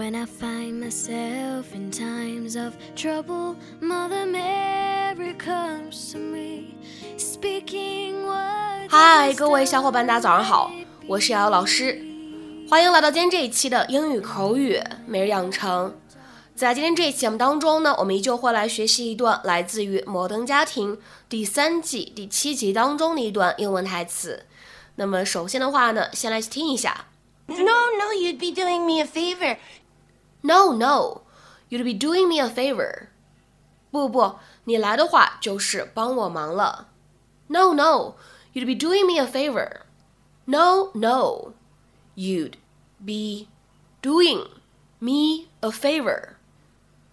When I find myself in times of trouble, Mother Mary comes to me, speaking words. 嗨，各位小伙伴，大家早上好，我是瑶瑶老师，欢迎来到今天这一期的英语口语每日养成。在今天这一期节目当中呢，我们依旧会来学习一段来自于《摩登家庭》第三季第七集当中的一段英文台词。那么首先的话呢，先来听一下。No, no, you'd be doing me a favor. No, no, you'd be doing me a favor. 不不，你来的话就是帮我忙了。No, no, you'd be doing me a favor. No, no, you'd be doing me a favor.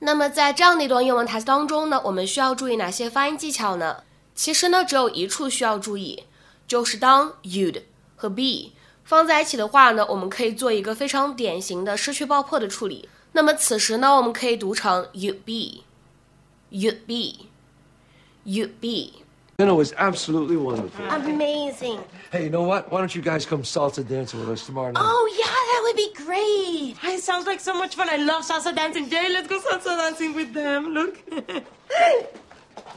那么在这样的一段英文台词当中呢，我们需要注意哪些发音技巧呢？其实呢，只有一处需要注意，就是当 you'd 和 be 放在一起的话呢，我们可以做一个非常典型的失去爆破的处理。那么此时呢，我们可以读成 you'd be，you'd be，you'd be。 Dinner was absolutely wonderful. Amazing. Hey, you know what? Why don't you guys come salsa dancing with us tomorrow night? Oh, yeah, that would be great. It sounds like so much fun. I love salsa dancing. Jay, let's go salsa dancing with them. Look.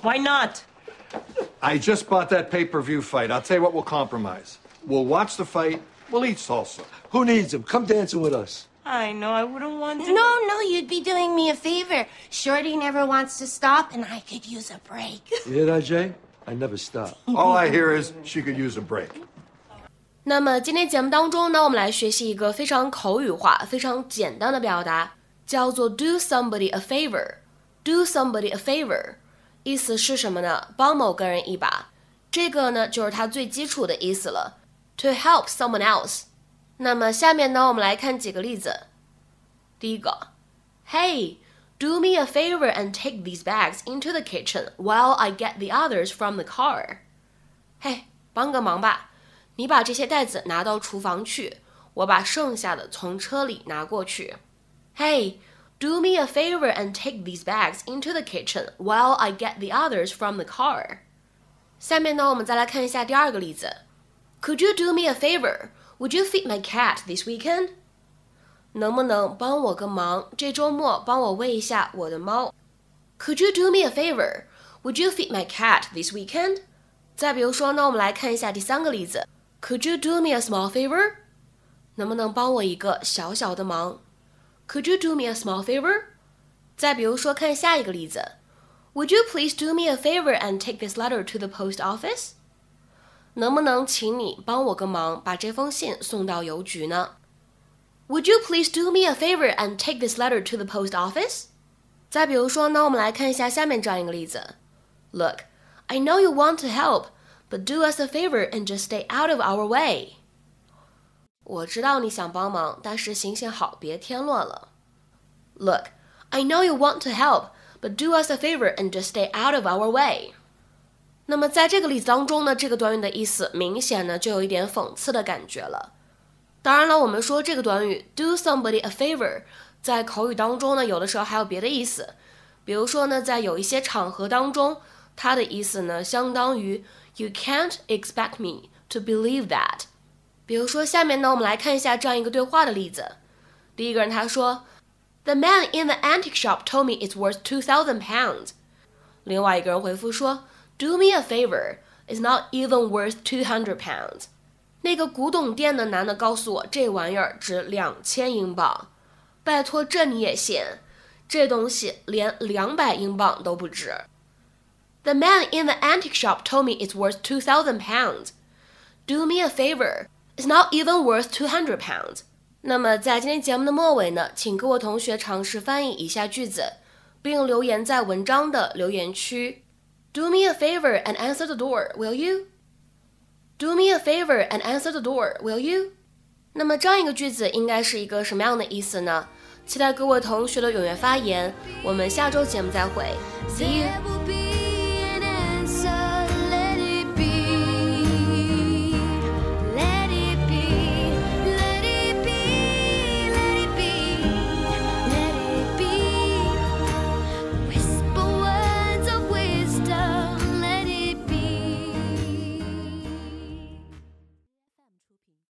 Why not? I just bought that pay-per-view fight. I'll tell you what, we'll compromise. We'll watch the fight. We'll eat salsa. Who needs them? Come dancing with us. I know I wouldn't want to. No, no, you'd be doing me a favor. Shorty never wants to stop, and I could use a break. You hear that, Jay? I never stop. All I hear is she could use a break. 那么今天节目当中呢，我们来学习一个非常口语化、非常简单的表达，叫做 do somebody a favor。do somebody a favor，意思是什么呢？帮某个人一把。这个呢，就是它最基础的意思了 ，to help someone else。那么下面呢，我们来看几个例子。第一个，Hey。Do me a favor and take these bags into the kitchen while I get the others from the car. 嘿，帮个忙吧，你把这些袋子拿到厨房去，我把剩下的从车里拿过去。Hey, do me a favor and take these bags into the kitchen while I get the others from the car. 下面呢，我们再来看一下第二个例子。 Could you do me a favor? Would you feed my cat this weekend? 能不能帮我个忙？这周末帮我喂一下我的猫。Could you do me a favor? Would you feed my cat this weekend? 再比如说呢，我们来看一下第三个例子。Could you do me a small favor? 能不能帮我一个小小的忙？Could you do me a small favor? 再比如说，看下一个例子。Would you please do me a favor and take this letter to the post office? 能不能请你帮我个忙，把这封信送到邮局呢？Would you please do me a favor and take this letter to the post office? 再比如说呢，我们来看一下下面这样一个例子。Look, I know you want to help, but do us a favor and just stay out of our way. 我知道你想帮忙，但是行行好，别添乱了。Look, I know you want to help, but do us a favor and just stay out of our way. 那么在这个例子当中呢，这个短语的意思明显呢就有一点讽刺的感觉了。当然了，我们说这个短语 do somebody a favor，在口语当中呢，有的时候还有别的意思。比如说呢，在有一些场合当中，它的意思呢，相当于 you can't expect me to believe that。比如说，下面呢，我们来看一下这样一个对话的例子。第一个人他说，The man in the antique shop told me it's worth two thousand pounds。另外一个人回复说 ，Do me a favor, it's not even worth two hundred pounds。那个古董店的男的告诉我，这玩意儿值两千英镑。拜托，这你也信？这东西连两百英镑都不值。The man in the antique shop told me it's worth two thousand pounds. Do me a favor, it's not even worth two hundred pounds. 那么在今天节目的末尾呢，请各位同学尝试翻译以下句子，并留言在文章的留言区。 Do me a favor and answer the door, will you? Do me a favor and answer the door, will you? 那么这样一个句子应该是一个什么样的意思呢？期待各位同学的踊跃发言。我们下周节目再会，See you. There will be